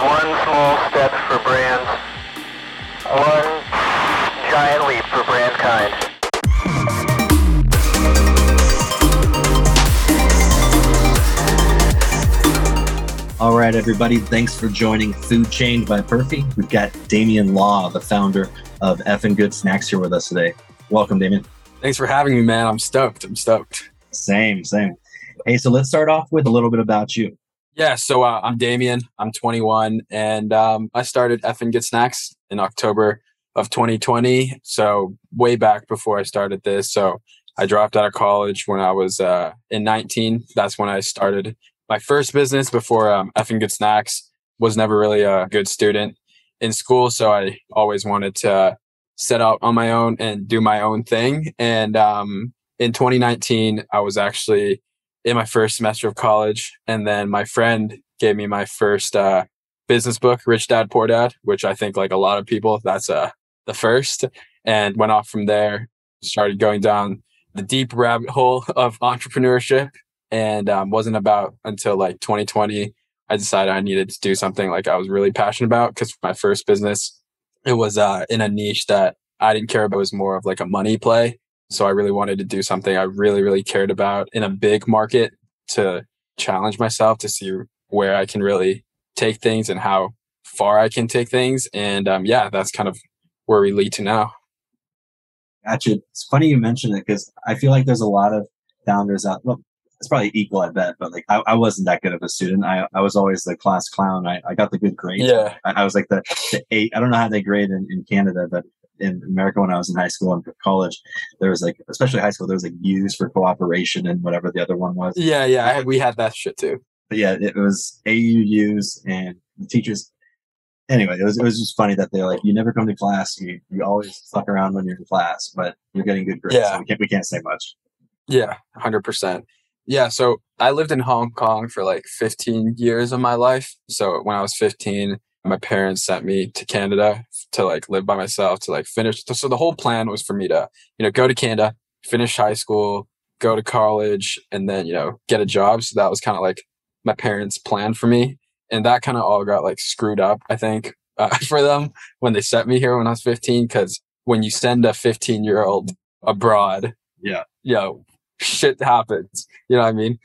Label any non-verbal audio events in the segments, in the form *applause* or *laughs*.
one small step for brands, one giant leap for brand kind. All right, everybody. Thanks for joining Food Chained by Perfy. We've got Damien Law, the founder of Effin' Good Snacks, here with us today. Welcome, Damien. Thanks for having me, man. I'm stoked. I'm stoked. Same, same. Hey, so let's start off with a little bit about you. Yeah, so uh, I'm Damien. I'm 21, and um, I started Effin' Good Snacks in October of 2020. So way back before I started this. So I dropped out of college when I was uh, in 19. That's when I started my first business before um, Effin' Good Snacks. Was never really a good student in school, so I always wanted to set out on my own and do my own thing. And um, in 2019, I was actually in my first semester of college, and then my friend gave me my first uh, business book, Rich Dad Poor Dad, which I think like a lot of people, that's uh, the first, and went off from there. Started going down the deep rabbit hole *laughs* of entrepreneurship, and um, wasn't about until like 2020. I decided I needed to do something like I was really passionate about because my first business, it was uh, in a niche that I didn't care about. It was more of like a money play. So I really wanted to do something I really, really cared about in a big market to challenge myself to see where I can really take things and how far I can take things. And um, yeah, that's kind of where we lead to now. Gotcha. It's funny you mentioned it because I feel like there's a lot of founders out. Well, it's probably equal, I bet, but like I, I wasn't that good of a student. I, I was always the class clown. I, I got the good grades. Yeah. I, I was like the, the eight. I don't know how they grade in, in Canada, but in America when I was in high school and college, there was like, especially high school, there was like U's for cooperation and whatever the other one was. Yeah, yeah, I, we had that shit too. But yeah, it was AUUs and the teachers. Anyway, it was, it was just funny that they're like, you never come to class. You, you always fuck around when you're in class, but you're getting good grades. Yeah. So we can't, we can't say much. Yeah, 100%. Yeah, so I lived in Hong Kong for like 15 years of my life. So when I was 15, my parents sent me to Canada to like live by myself to like finish. So the whole plan was for me to, you know, go to Canada, finish high school, go to college, and then, you know, get a job. So that was kind of like my parents' plan for me. And that kind of all got like screwed up, I think, *laughs* uh, for them when they sent me here when I was 15. Cause when you send a 15 year old abroad, Yeah. you know, shit happens. You know what I mean?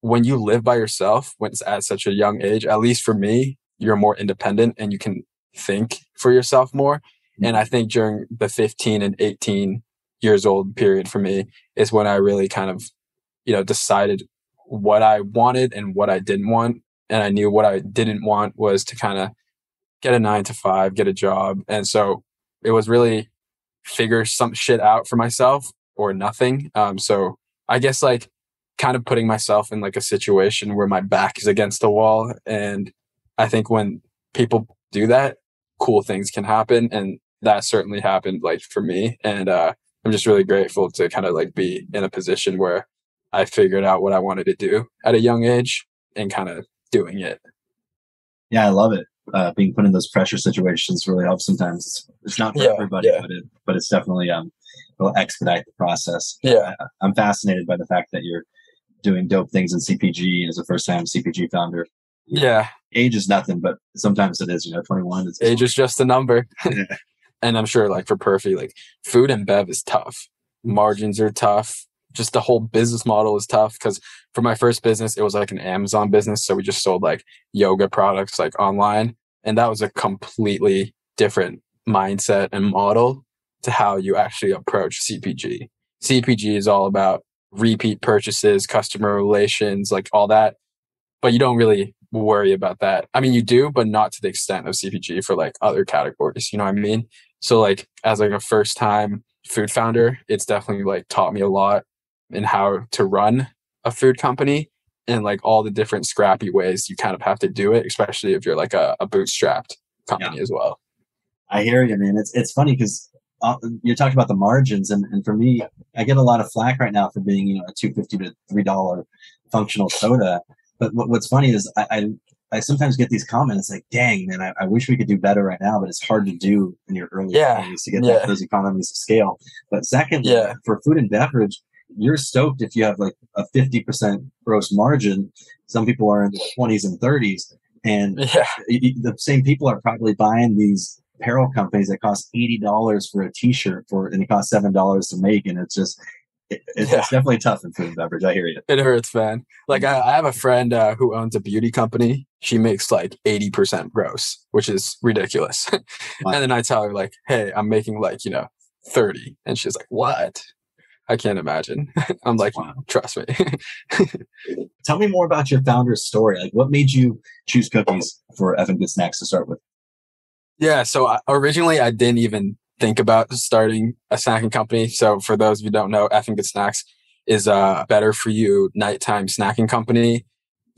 When you live by yourself, when it's at such a young age, at least for me, you're more independent and you can think for yourself more. And I think during the 15 and 18 years old period for me is when I really kind of, you know, decided what I wanted and what I didn't want. And I knew what I didn't want was to kind of get a nine to five, get a job. And so it was really figure some shit out for myself or nothing. Um, so I guess like kind of putting myself in like a situation where my back is against the wall. And I think when people do that, cool things can happen. And that certainly happened like for me. And uh, I'm just really grateful to kind of like be in a position where I figured out what I wanted to do at a young age and kind of doing it. Yeah, I love it. Uh, being put in those pressure situations really helps sometimes. It's, it's not for Yeah, everybody, yeah. but it, but it's definitely, um, will expedite the process. Yeah. I, I'm fascinated by the fact that you're doing dope things in CPG as a first time CPG founder. Yeah. Age is nothing, but sometimes it is, you know, 21 is Age is just a number. *laughs* Yeah. and I'm sure like for Perfy, like food and bev is tough. Margins are tough. Just the whole business model is tough because for my first business, it was like an Amazon business. So we just sold like yoga products like online. And that was a completely different mindset and model to how you actually approach CPG. CPG is all about repeat purchases, customer relations, like all that. But you don't really worry about that. I mean, you do, but not to the extent of CPG for like other categories. You know what I mean? So like as like a first time food founder, it's definitely like taught me a lot in how to run a food company and like all the different scrappy ways you kind of have to do it, especially if you're like a, a bootstrapped company as well. I hear you, man. It's it's funny because uh, you talked about the margins, and, and for me, I get a lot of flack right now for being you know a two fifty to three dollar functional soda. But what, what's funny is I, I I sometimes get these comments like, "Dang, man, I, I wish we could do better right now, but it's hard to do in your early Yeah, days to get yeah. that, those economies of scale." But secondly, Yeah. for food and beverage, you're stoked if you have like a fifty percent gross margin. Some people are in the twenties and thirties. And *laughs* Yeah. the same people are probably buying these apparel companies that cost eighty dollars for a T-shirt for, and it costs seven dollars to make, and it's just it, it's, Yeah. it's definitely tough in food and beverage. I hear you. It hurts, man. Like I, I have a friend uh, who owns a beauty company. She makes like eighty percent gross, which is ridiculous. *laughs* Wow. and then I tell her like, "Hey, I'm making like you know thirty, and she's like, "What?" I can't imagine. *laughs* I'm like, Wow. trust me. *laughs* Tell me more about your founder's story. Like, what made you choose cookies for Effin' Good Snacks to start with? yeah. So I, originally, I didn't even think about starting a snacking company. So for those of you don't know, Effing Good Snacks is a better for you nighttime snacking company.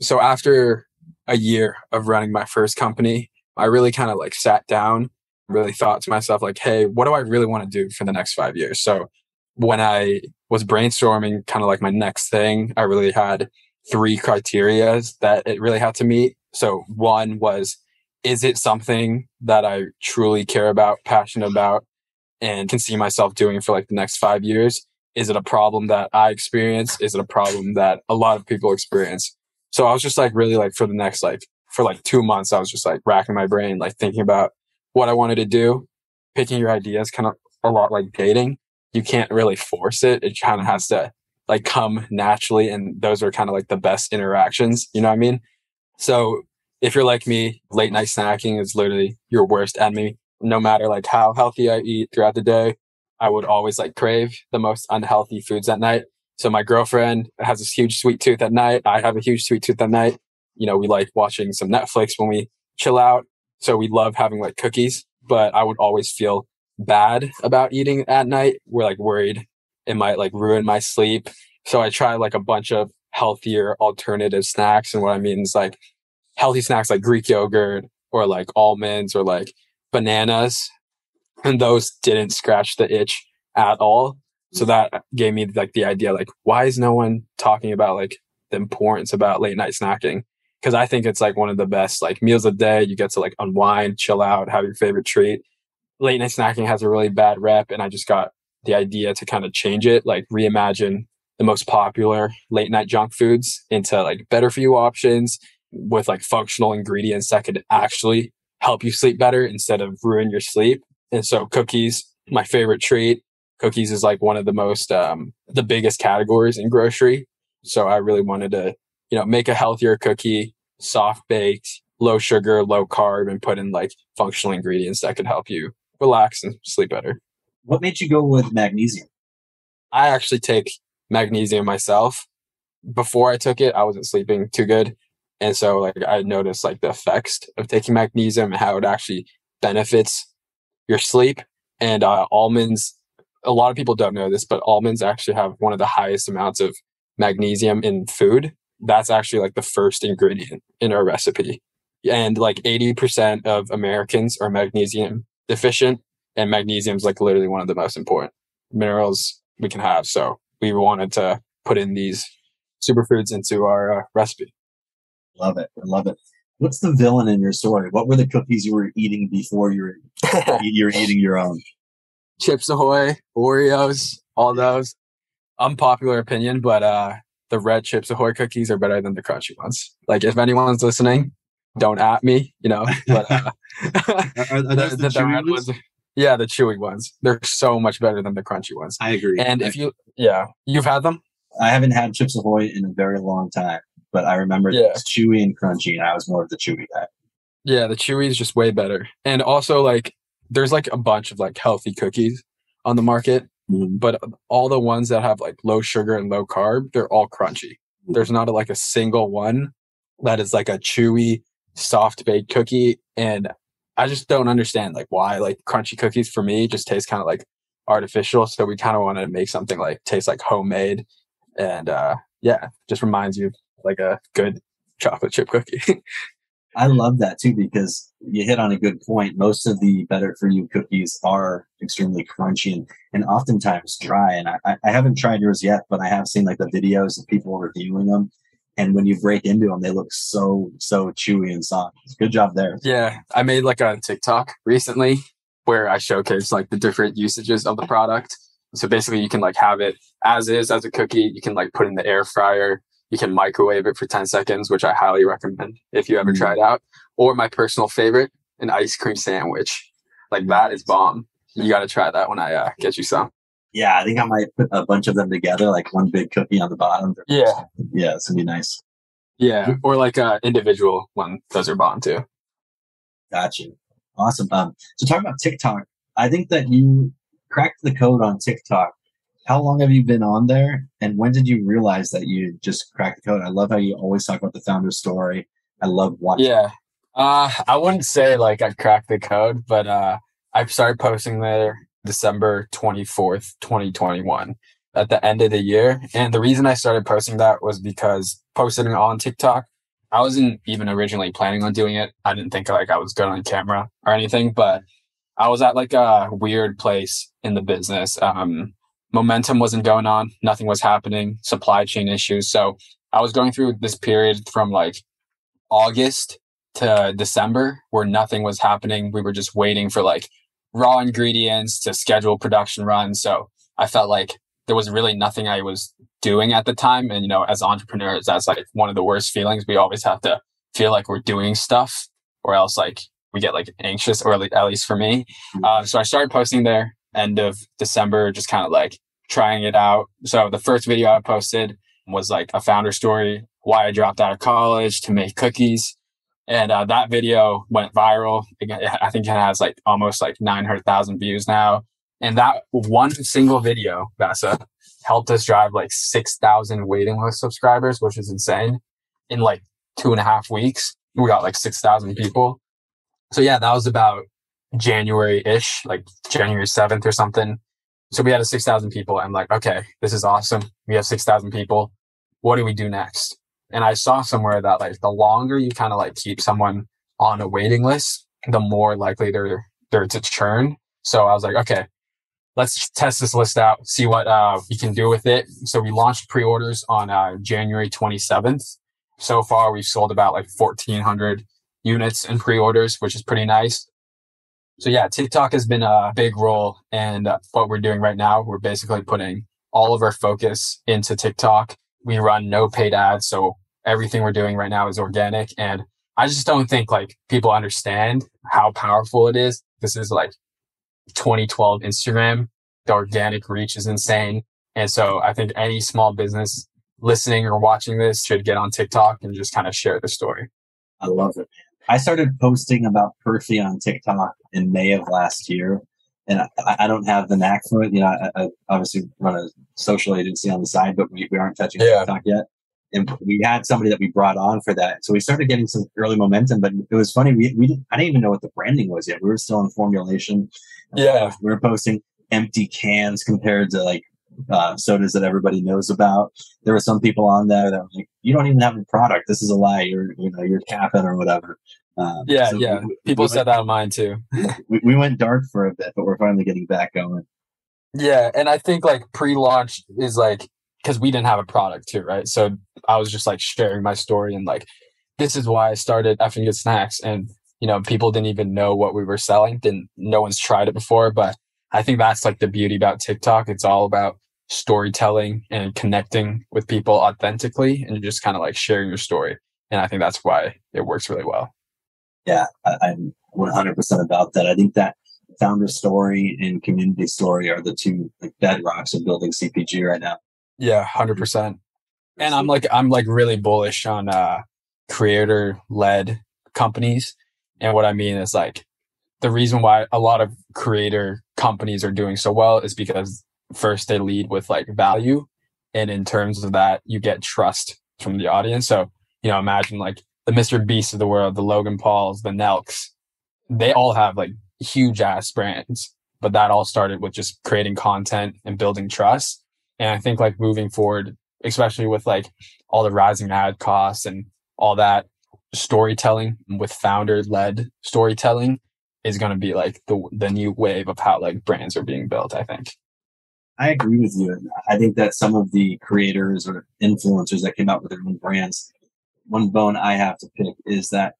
So after a year of running my first company, I really kind of like sat down, really thought to myself, like, hey, what do I really want to do for the next five years? So when I was brainstorming kind of like my next thing, I really had three criterias that it really had to meet. So one was, is it something that I truly care about, passionate about, and can see myself doing for like the next five years? Is it a problem that I experience? Is it a problem that a lot of people experience? So I was just like really like for the next like for like two months, I was just like racking my brain, like thinking about what I wanted to do, picking your ideas, kind of a lot like dating. You can't really force it. It kind of has to like come naturally. And those are kind of like the best interactions. You know what I mean? So if you're like me, late night snacking is literally your worst enemy. No matter like how healthy I eat throughout the day, I would always like crave the most unhealthy foods at night. So my girlfriend has this huge sweet tooth at night. I have a huge sweet tooth at night. You know, we like watching some Netflix when we chill out. So we love having like cookies, but I would always feel bad about eating at night. We're like worried it might like ruin my sleep. So I try like a bunch of healthier alternative snacks. And what I mean is like healthy snacks like Greek yogurt or like almonds or like bananas. And those didn't scratch the itch at all. So that gave me like the idea like, why is no one talking about like the importance about late night snacking? Because I think it's like one of the best like meals of the day. You get to like unwind, chill out, have your favorite treat. Late night snacking has a really bad rep, and I just got the idea to kind of change it, like reimagine the most popular late night junk foods into like better for you options with like functional ingredients that could actually help you sleep better instead of ruin your sleep. And so cookies, my favorite treat. Cookies is like one of the most um the biggest categories in grocery. So I really wanted to, you know, make a healthier cookie, soft baked, low sugar, low carb, and put in like functional ingredients that could help you relax and sleep better. What made you go with magnesium? I actually take magnesium myself. Before I took it, I wasn't sleeping too good. And so like I noticed like the effects of taking magnesium and how it actually benefits your sleep. And uh, almonds, a lot of people don't know this, but almonds actually have one of the highest amounts of magnesium in food. That's actually like the first ingredient in our recipe. And like 80% of Americans are magnesium deficient. And magnesium is like literally one of the most important minerals we can have. So we wanted to put in these superfoods into our uh, recipe. Love it. I love it. What's the villain in your story? What were the cookies you were eating before you were *laughs* you were eating your own? Chips Ahoy, Oreos, all those. Unpopular opinion, but uh, the red Chips Ahoy cookies are better than the crunchy ones. Like if anyone's listening, don't at me, you know. But uh, *laughs* Are, are those the, chewy red ones? ones- yeah, the chewy ones. They're so much better than the crunchy ones. I agree. And if you, yeah, you've had them. I haven't had Chips Ahoy in a very long time, but I remember Yeah. it's chewy and crunchy, and I was more of the chewy guy. Yeah, the chewy is just way better. And also, like, there's like a bunch of like healthy cookies on the market, Mhm. but all the ones that have like low sugar and low carb, they're all crunchy. There's not a, like a single one that is like a chewy, soft baked cookie. And I just don't understand like why like crunchy cookies for me just taste kind of like artificial. So we kind of want to make something like taste like homemade. And uh yeah, just reminds you of, like a good chocolate chip cookie. *laughs* I love that too because you hit on a good point. Most of the better for you cookies are extremely crunchy and, and oftentimes dry. And I, I- haven't tried yours yet, but I have seen like the videos of people reviewing them. And when you break into them, they look so, so chewy and soft. Good job there. Yeah, I made like a TikTok recently where I showcased like the different usages of the product. So basically, you can like have it as is as a cookie. You can like put in the air fryer. You can microwave it for 10 seconds, which I highly recommend if you ever Mm. try it out. Or my personal favorite, an ice cream sandwich. Like that is bomb. You got to try that when I uh, get you some. Yeah, I think I might put a bunch of them together, like one big cookie on the bottom. Yeah. Yeah, it's gonna be nice. Yeah. Or like a individual one. Those are bomb too. Gotcha. Awesome. Um, so talking about TikTok, I think that you cracked the code on TikTok. How long have you been on there, and when did you realize that you just cracked the code? I love how you always talk about the founder story. I love watching. Yeah. Uh, I wouldn't say like I cracked the code, but uh, I started posting there December 24th, 2021 at the end of the year. And the reason I started posting that was because posting on TikTok, I wasn't even originally planning on doing it. I didn't think like I was good on camera or anything, but I was at like a weird place in the business. Um, momentum wasn't going on. Nothing was happening. Supply chain issues. So I was going through this period from like August to December where nothing was happening. We were just waiting for like raw ingredients to schedule production runs. So I felt like there was really nothing I was doing at the time. And, you know, as entrepreneurs, that's like one of the worst feelings. We always have to feel like we're doing stuff or else like we get like anxious or at least for me. Uh, so I started posting there end of December, just kind of like trying it out. So the first video I posted was like a founder story, why I dropped out of college to make cookies. And uh, that video went viral. I think it has like almost like 900,000 views now. And that one single video, Vasa, helped us drive like 6,000 waiting list subscribers, which is insane. In like two and a half weeks, we got like 6,000 people. So yeah, that was about January ish, like January 7th or something. So we had a 6,000 people. I'm like, okay, this is awesome. We have 6,000 people. What do we do next? And I saw somewhere that like the longer you kind of like keep someone on a waiting list, the more likely they're they're to churn. So I was like, okay, let's test this list out, see what uh, we can do with it. So we launched pre-orders on uh, January 27th. So far, we've sold about like 1,400 units in pre-orders, which is pretty nice. So yeah, TikTok has been a big role in uh, what we're doing right now. We're basically putting all of our focus into TikTok. We run no paid ads, so everything we're doing right now is organic. And I just don't think like people understand how powerful it is. This is like 2012 Instagram. The organic reach is insane. And so I think any small business listening or watching this should get on TikTok and just kind of share the story. I love it. I started posting about Perfy on TikTok in May of last year, and I, I don't have the knack for it. You know, I, I obviously run a social agency on the side, but we, we aren't touching Yeah. TikTok yet. And we had somebody that we brought on for that, so we started getting some early momentum. But it was funny. We, we didn't, I didn't even know what the branding was yet. We were still in formulation. Yeah. we were posting empty cans compared to like uh, sodas that everybody knows about. There were some people on there that were like, "You don't even have a product. This is a lie. You're you know you're capping or whatever." Um, Yeah, so yeah. we- People we said that on mine too. *laughs* we, we went dark for a bit, but we're finally getting back going. Yeah, and I think like pre-launch is like because we didn't have a product too, right? So I was just like sharing my story and like this is why I started effing good snacks, and you know people didn't even know what we were selling. Didn't no one's tried it before, but I think that's like the beauty about TikTok. It's all about storytelling and connecting with people authentically, and just kind of like sharing your story. And I think that's why it works really well. Yeah, I'm 100% about that. I think that founder story and community story are the two like bedrocks of building CPG right now. Yeah, hundred percent. And I'm like I'm like really bullish on uh creator led companies. And what I mean is like the reason why a lot of creator companies are doing so well is because first they lead with like value. And in terms of that, you get trust from the audience. So, you know, imagine like the Mr. Beast of the world, the Logan Pauls, the Nelks, they all have like huge ass brands, but that all started with just creating content and building trust. And I think like moving forward, especially with like all the rising ad costs and all that storytelling with founder led storytelling is going to be like the the new wave of how like brands are being built, I think. I agree with you. And I think that some of the creators or influencers that came out with their own brands, one bone I have to pick is that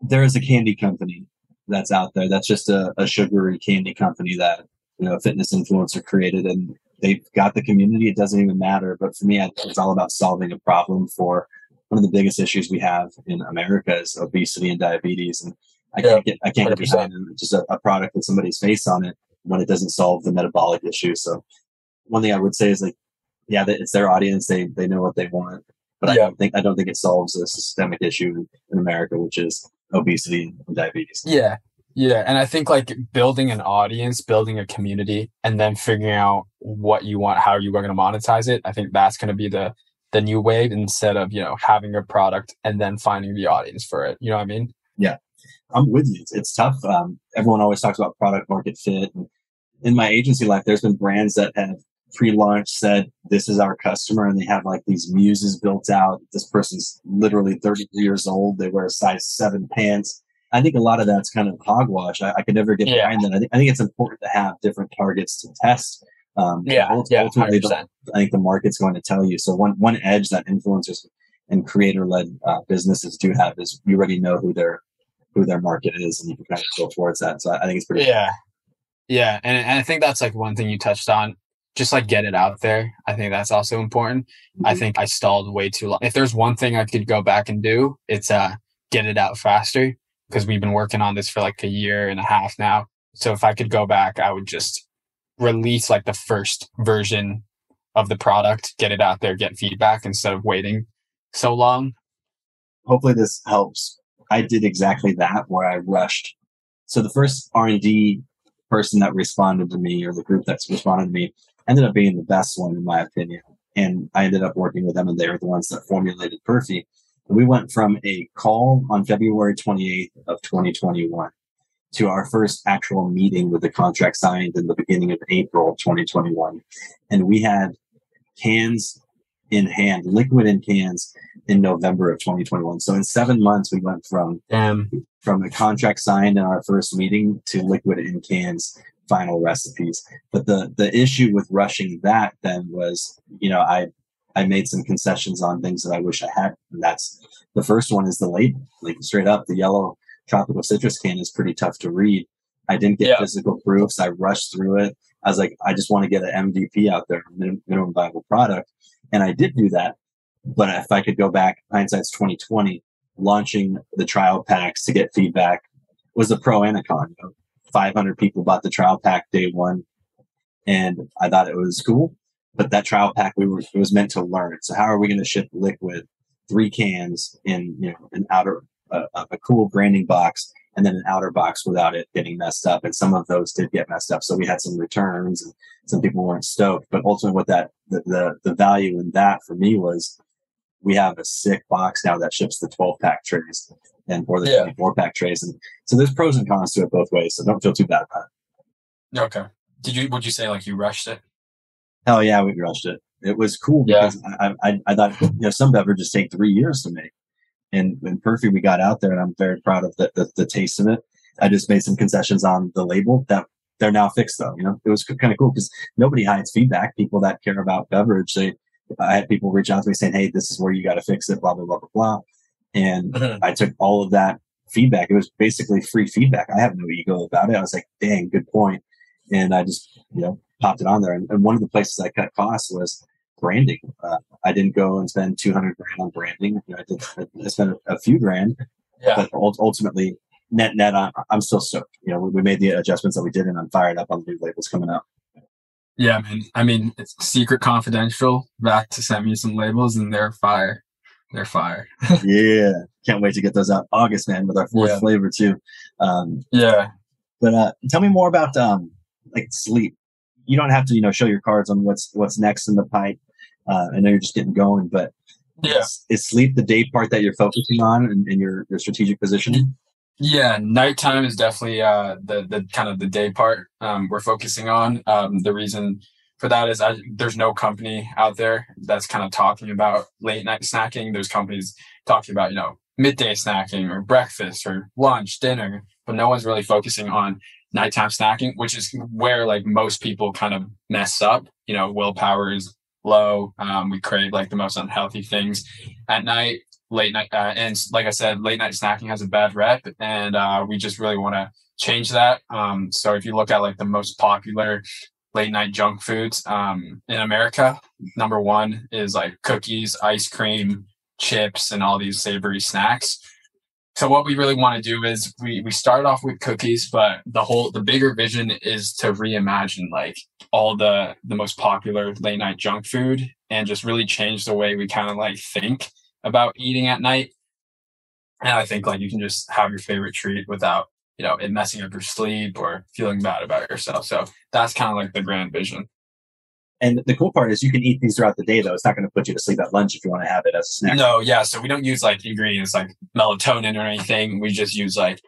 there is a candy company that's out there. That's just a, a sugary candy company that, you know, a fitness influencer created. And they've got the community. It doesn't even matter. But for me, it's all about solving a problem for one of the biggest issues we have in America is obesity and diabetes. And I can't get I can't get 100%. behind just a, a product with somebody's face on it when it doesn't solve the metabolic issue. So one thing I would say is like, yeah, it's their audience. They they know what they want, but I don't think I don't think it solves a systemic issue in America, which is obesity and diabetes. Yeah. Yeah. And I think like building an audience, building a community, and then figuring out what you want, how you are going to monetize it. I think that's going to be the the new wave instead of, you know, having a product and then finding the audience for it. You know what I mean? I'm with you. It's, it's tough. Um, everyone always talks about product market fit. And in my agency life, there's been brands that have pre-launch said, this is our customer. And they have like these muses built out. This person's literally 33 years old. They wear a size seven pants. I think a lot of that's kind of hogwash. I, I could never get Yeah. behind that. I think, I think it's important to have different targets to test. Um, Yeah. ultimately, 100%. I think the market's going to tell you. So one one edge that influencers and creator led uh, businesses do have is you already know who their who their market is, and you can kind of go towards that. So I, think it's pretty. Yeah. Yeah. And, and I think that's like one thing you touched on. Just like get it out there. I think that's also important. I think I stalled way too long. If there's one thing I could go back and do, it's uh get it out faster because we've been working on this for like a year and a half now. So if I could go back, I would just release like the first version of the product, get it out there, get feedback instead of waiting so long. Hopefully this helps. I did exactly that where I rushed. So the first R and D person that responded to me, or the group that's responded to me, ended up being the best one in my opinion. And I ended up working with them, and they were the ones that formulated Perfy. And we went from a call on February 28th of 2021 to our first actual meeting with the contract signed in the beginning of April 2021. And we had cans in hand, liquid in cans in November of 2021. So in seven months, we went from Damn. from the contract signed in our first meeting to liquid in cans final recipes. But the the issue with rushing that then was, you know, I I made some concessions on things that I wish I had. And that's the first one is the label. Like straight up, the yellow tropical citrus can is pretty tough to read. I didn't get Yeah. physical proofs. I rushed through it. I was like, I just want to get an MVP out there, minimum viable product. And I did do that. But if I could go back, hindsight's 2020, launching the trial packs to get feedback was a pro and a con. You know, 500 people bought the trial pack day one, and I thought it was cool. But that trial pack, we were it was meant to learn. So how are we going to ship liquid, three cans in you know an outer uh, a, a cool branding box, and then an outer box without it getting messed up? And some of those did get messed up, so we had some returns, and some people weren't stoked. But ultimately, what that the the, the value in that for me was we have a sick box now that ships the 12 pack trays and or the Yeah. 24 pack trays. And so there's pros and cons to it both ways. So don't feel too bad about it. Okay. Did you would you say like you rushed it? Hell yeah, we rushed it. It was cool Yeah. because I, I, I thought, you know, some beverages take three years to make. And in Perfy, we got out there and I'm very proud of the, the, the taste of it. I just made some concessions on the label that they're now fixed though. You know, it was kind of cool because nobody hides feedback. People that care about beverage, they, I had people reach out to me saying, Hey, this is where you got to fix it, blah, blah, blah, blah, blah. And *laughs* I took all of that feedback. It was basically free feedback. I have no ego about it. I was like, dang, good point. And I just, you know, popped it on there. And, and one of the places I cut costs was branding. Uh, I didn't go and spend 200 grand on branding. You know, I did, I spent a, a few grand, Yeah. but ultimately net, net, I'm, I'm still stoked. You know, we, we made the adjustments that we did and I'm fired up on the new labels coming out. Yeah, man. I mean, it's secret confidential. Vasa sent me some labels and they're fire. They're fire. *laughs* yeah. Can't wait to get those out August, man, with our fourth Yeah. flavor too. Um, Yeah. But uh, tell me more about um, like sleep. You don't have to, you know, show your cards on what's what's next in the pipe. Uh, I know you're just getting going, but Yeah. is, is sleep the day part that you're focusing on in, in your your strategic positioning? Yeah, nighttime is definitely uh, the the kind of the day part um, we're focusing on. Um, the reason for that is I, there's no company out there that's kind of talking about late night snacking. There's companies talking about you know midday snacking or breakfast or lunch, dinner, but no one's really focusing on nighttime snacking, which is where like most people kind of mess up. You know, willpower is low. Um, we crave like the most unhealthy things at night late night uh, and like i said late night snacking has a bad rep and uh, we just really want to change that um, so if you look at like the most popular late night junk foods um, in America. Number one is like cookies, ice cream, chips, and all these savory snacks. So what we really want to do is we we start off with cookies, but the whole the bigger vision is to reimagine like all the the most popular late night junk food and just really change the way we kind of like think about eating at night. And I think like you can just have your favorite treat without you know it messing up your sleep or feeling bad about yourself. So that's kind of like the grand vision. And the cool part is you can eat these throughout the day, though. It's not going to put you to sleep at lunch if you want to have it as a snack. No, yeah. So we don't use like ingredients like melatonin or anything. We just use like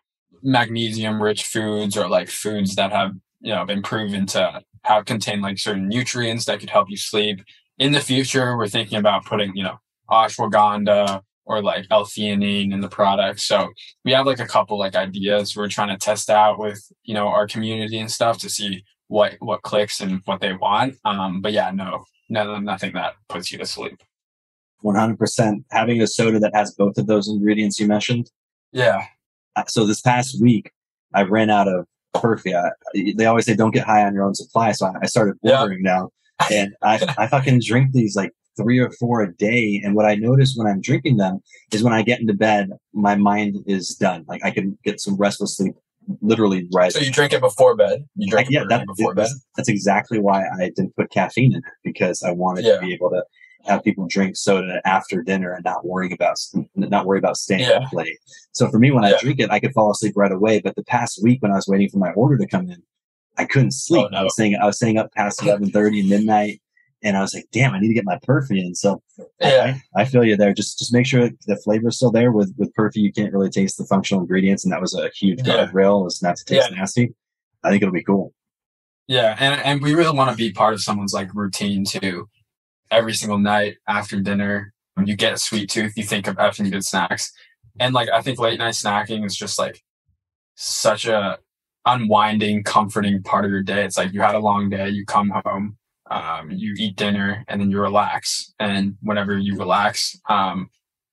magnesium rich foods or like foods that have, you know, been proven to have contain like certain nutrients that could help you sleep. In the future, we're thinking about putting, you know, ashwagandha or like L-theanine in the product. So we have like a couple like ideas we're trying to test out with, you know, our community and stuff to see what what clicks and what they want. Um, but yeah, no, no, nothing that puts you to sleep. One hundred percent. Having a soda that has both of those ingredients you mentioned. Yeah. Uh, So this past week, I ran out of Perfy. They always say don't get high on your own supply, so I I started Yeah. ordering now, and I *laughs* I fucking drink these like three or four a day. And what I notice when I'm drinking them is when I get into bed, my mind is done. Like I can get some restful sleep, literally right. So you drink it before bed. You drink yeah, it that, before bed. that's, exactly why I didn't put caffeine in it because I wanted Yeah. to be able to have people drink soda after dinner and not worrying about not worry about staying Yeah. up late. So for me, when I drink it, I could fall asleep right away. But the past week, when I was waiting for my order to come in, I couldn't oh, sleep. Oh, no. I was staying I was staying up past eleven thirty midnight, and I was like, "Damn, I need to get my Perfy in." So Yeah. I, I feel you there. Just just make sure the flavor is still there. With with Perfy, you can't really taste the functional ingredients, and that was a huge Yeah. guardrail. Was not to taste Yeah. nasty. I think it'll be cool. Yeah, and and we really want to be part of someone's like routine too. Every single night after dinner, when you get a sweet tooth, you think of effing good snacks. And like I think late night snacking is just like such a unwinding, comforting part of your day. It's like you had a long day, you come home, um, you eat dinner, and then you relax. And whenever you relax, um,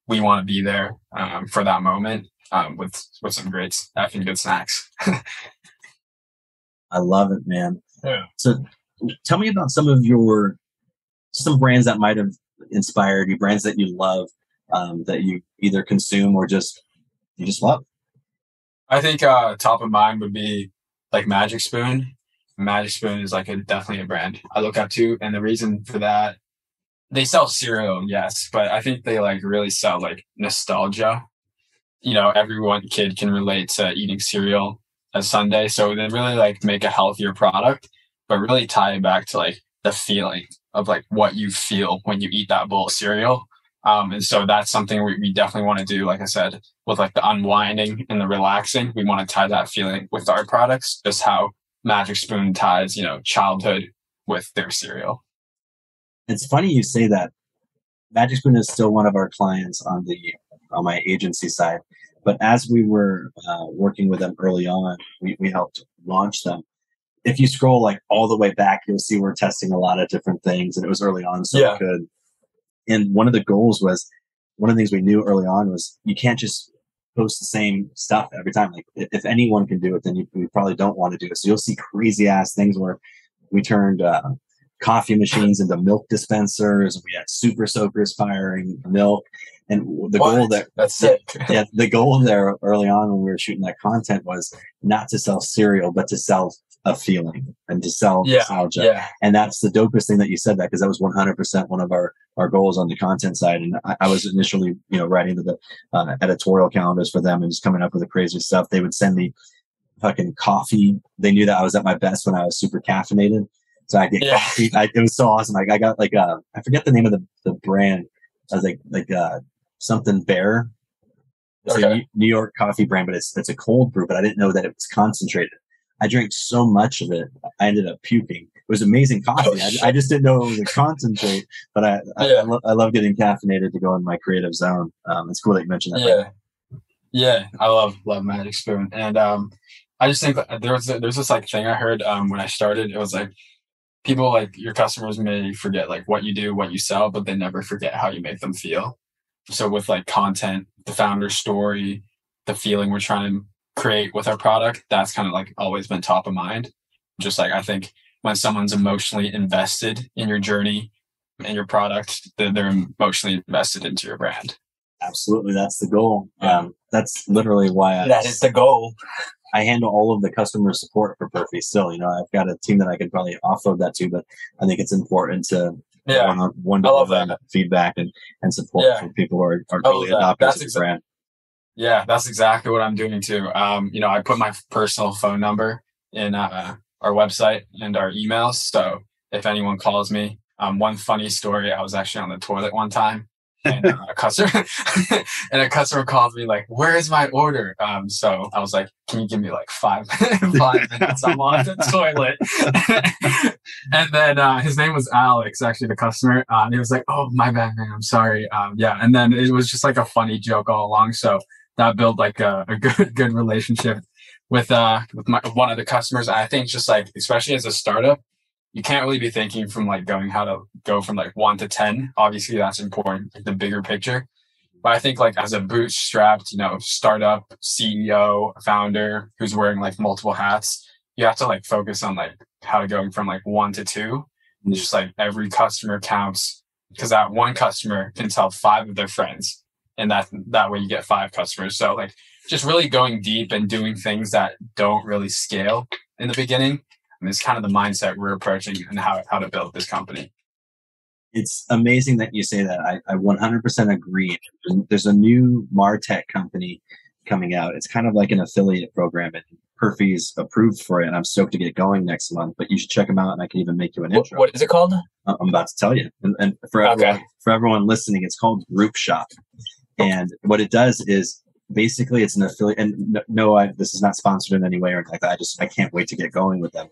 we want to be there um, for that moment um, with with some great effing good snacks. *laughs* I love it, man. Yeah. So tell me about some of your some brands that might have inspired you, brands that you love, um, that you either consume or just you just love. I think uh, top of mind would be like Magic Spoon. Magic Spoon is like a definitely a brand I look up to, and the reason for that, they sell cereal, yes, but I think they like really sell like nostalgia. You know, everyone kid can relate to eating cereal a Sunday, so they really like make a healthier product, but really tie it back to like the feeling of like what you feel when you eat that bowl of cereal. Um, and so that's something we, we definitely want to do. Like I said, with like the unwinding and the relaxing, we want to tie that feeling with our products, just how Magic Spoon ties, you know, childhood with their cereal. It's funny you say that. Magic Spoon is still one of our clients on the on my agency side, but as we were uh, working with them early on, we, we helped launch them. If you scroll like all the way back, you'll see we're testing a lot of different things, and it was early on, so Yeah. could. And one of the goals was one of the things we knew early on was you can't just post the same stuff every time. Like if anyone can do it, then you, you probably don't want to do it. So you'll see crazy ass things where we turned uh, coffee machines into milk dispensers. We had super soakers firing milk, and the goal that That's sick. *laughs* yeah, the goal there early on when we were shooting that content was not to sell cereal, but to sell a feeling and to sell Yeah, nostalgia. yeah. And that's the dopest thing that you said that because that was 100% one of our, our goals on the content side. And I, I was initially, you know, writing the uh, editorial calendars for them and just coming up with the crazy stuff. They would send me fucking coffee. They knew that I was at my best when I was super caffeinated. So I get Yeah. coffee. I, it was so awesome. Like I got like, uh, I forget the name of the, the brand. I was like, like, uh, something bear. It's a Okay. New- New York coffee brand, but it's, it's a cold brew, but I didn't know that it was concentrated. I drank so much of it, I ended up puking. It was amazing coffee. Oh, I. I just didn't know it was a *laughs* concentrate, but I, I, Yeah. I, lo- I love getting caffeinated to go in my creative zone. Um, it's cool that you mentioned that. Yeah. Yeah, I love love Magic Spoon, and um, I just think there was there's this like thing I heard um when I started. It was like people like your customers may forget like what you do, what you sell, but they never forget how you make them feel. So with like content, the founder story, the feeling we're trying to create with our product, that's kind of like always been top of mind. Just like I think when someone's emotionally invested in your journey and your product, they're, they're emotionally invested into your brand. Absolutely, that's the goal. Um, that's literally why I, That is the goal. I handle all of the customer support for Perfy. Still, you know, I've got a team that I could probably offload that to, but I think it's important to Yeah. one one to I love one feedback and, and support Yeah. from people who are, are I really love that. adopting to the exa- brand. Yeah, that's exactly what I'm doing too. Um, you know, I put my personal phone number in uh, our website and our emails. So if anyone calls me, um, one funny story, I was actually on the toilet one time and uh, a customer *laughs* and a customer called me like, "Where is my order?" Um, so I was like, "Can you give me like five *laughs* five minutes? I'm on the toilet." *laughs* and then uh, his name was Alex, actually the customer. Uh, and he was like, "Oh, my bad, man. I'm sorry." Um, yeah, and then it was just like a funny joke all along. So that built like a, a good *laughs* good relationship with uh with my one of the customers. I think just like especially as a startup, you can't really be thinking from like going how to go from like one to ten. Obviously, that's important, like the bigger picture. But I think like as a bootstrapped, you know, startup CEO, founder who's wearing like multiple hats, you have to like focus on like how to go from like one to two. And just like every customer counts because that one customer can tell five of their friends. And that that way you get five customers. So like just really going deep and doing things that don't really scale in the beginning. And it's kind of the mindset we're approaching and how, how to build this company. It's amazing that you say that. I, I 100% agree. There's a new Martech company coming out. It's kind of like an affiliate program, and Perfy's approved for it. And I'm stoked to get going next month. But you should check them out, and I can even make you an What, intro. what is it called? I- I'm about to tell you. And, and for Okay. everyone, for everyone listening, it's called Group Shop. And what it does is basically it's an affiliate. And no, no I, this is not sponsored in any way or anything like that. I just I can't wait to get going with them.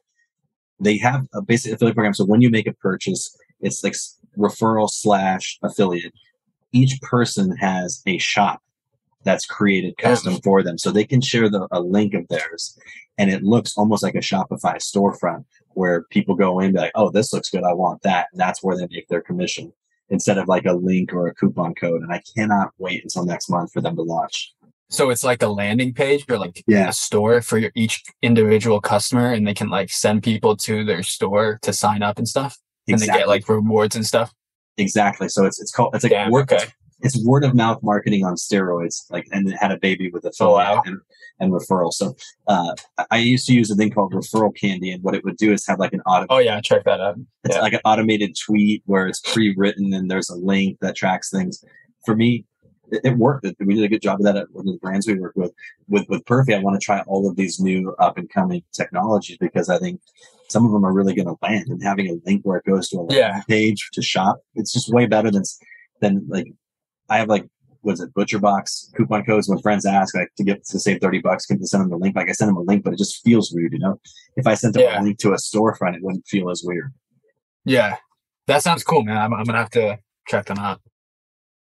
They have a basic affiliate program. So when you make a purchase, it's like referral slash affiliate. Each person has a shop that's created custom for them, so they can share the, a link of theirs, and it looks almost like a Shopify storefront where people go in and be like, "Oh, this looks good. I want that." And that's where they make their commission instead of like a link or a coupon code. And I cannot wait until next month for them to launch. So it's like a landing page or like Yeah. a store for your, each individual customer and they can like send people to their store to sign up and stuff. And they get like rewards and stuff. exactly. So it's it's called it's like Damn, word, okay. It's word of mouth marketing on steroids. Like and it had a baby with a Oh, wow. and, and referral. So uh, I- used to use a thing called referral candy, and what it would do is have like an auto. Oh yeah, check that out. It's Yeah. like an automated tweet where it's pre-written and there's a link that tracks things. For me, it, worked. It- We did a good job of that at one of the brands we work with. With with Perfy, I want to try all of these new up and coming technologies because I think some of them are really going to land. And having a link where it goes to a Yeah. page to shop, it's just way better than than like I have like was it Butcher Box coupon codes when friends ask like to get to save thirty bucks, can you send them the link? Like I send them a link, but it just feels weird, you know. If I sent them Yeah. a link to a storefront, it wouldn't feel as weird. Yeah. That sounds cool, man. I'm, I'm gonna have to check them out.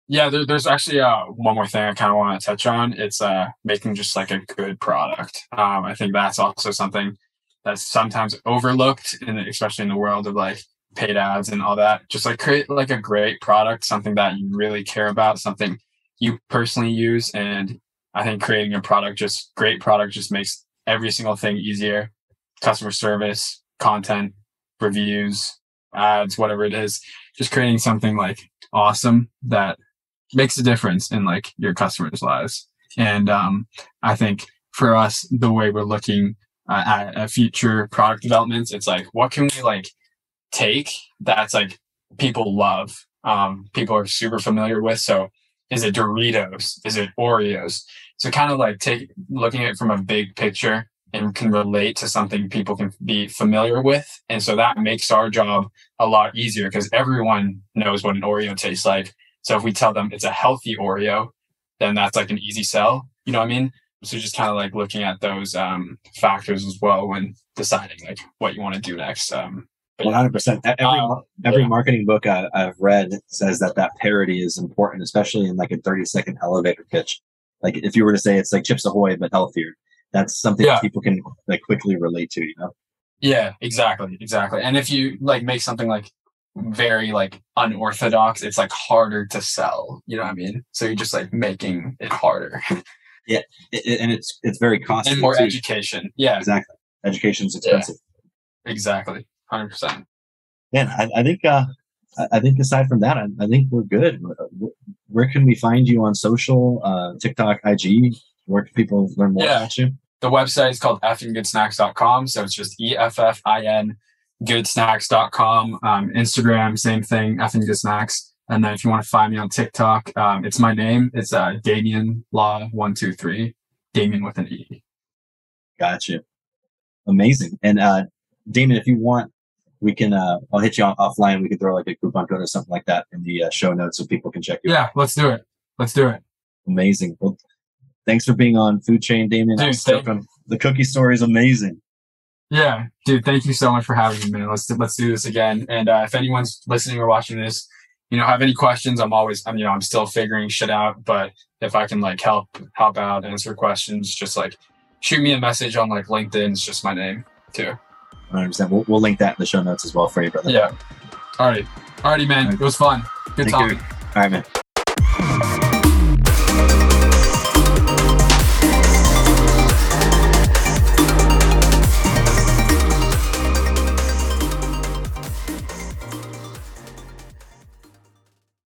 Yeah, there, there's actually uh, one more thing I kind of want to touch on. It's uh, making just like a good product. Um, I think that's also something that's sometimes overlooked, in especially in the world of like paid ads and all that. Just like create like a great product, something that you really care about, something you personally use, and I think creating a product, just great product, just makes every single thing easier. Customer service, content, reviews, ads, whatever it is, just creating something like awesome that makes a difference in like your customers' lives. And um, I think for us, the way we're looking uh, at, at future product developments, it's like, what can we like take that's like people love, um, people are super familiar with. So is it Doritos? Is it Oreos? So kind of like take looking at it from a big picture and can relate to something people can be familiar with. And so that makes our job a lot easier because everyone knows what an Oreo tastes like. So if we tell them it's a healthy Oreo, then that's like an easy sell. You know what I mean? So just kind of like looking at those um, factors as well when deciding like what you want to do next. Um, One yeah. hundred percent. Every Um, every yeah. marketing book I, I've read says that that parody is important, especially in like a thirty second elevator pitch. Like if you were to say it's like Chips Ahoy but healthier, that's something Yeah. that people can like quickly relate to. You know, Yeah, exactly, exactly. And if you like make something like very like unorthodox, it's like harder to sell. You know what I mean? So you're just like making it harder *laughs* It- it- and it's it's very costly. and more too. education. Yeah, Exactly. Education's expensive. exactly. Hundred percent. Man, I, I think uh, I- think aside from that, I, I think we're good. Where- can we find you on social? Uh, TikTok, IG. Where can people learn more Yeah. about you? The website is called effinggoodsnacks.com. So it's just E F F I N goodsnacks.com. Um, Instagram, same thing, effing good snacks. And then if you want to find me on TikTok, um, it's my name. It's uh, Damien Law one two three. Damien with an E. Gotcha. Amazing. And uh, Damon, if you want, we can. Uh, I'll hit you on, offline. We can throw like a coupon code or something like that in the uh, show notes so people can check you. out. Yeah, let's do it. Let's do it. Amazing. Well, thanks for being on Food Chained, Damien. Dude, thank- the cookie story is amazing. Yeah, dude, thank you so much for having me, man. Let's let's do this again. And uh, if anyone's listening or watching this, you know, have any questions, I'm always, I'm, you know, I'm still figuring shit out. But if I can like help help out, answer questions, just like shoot me a message on like LinkedIn. It's just my name too. 100%. We'll, we'll link that in the show notes as well for you, brother. Yeah. All right. All righty, man. It was fun. Good you. talking. All right, man.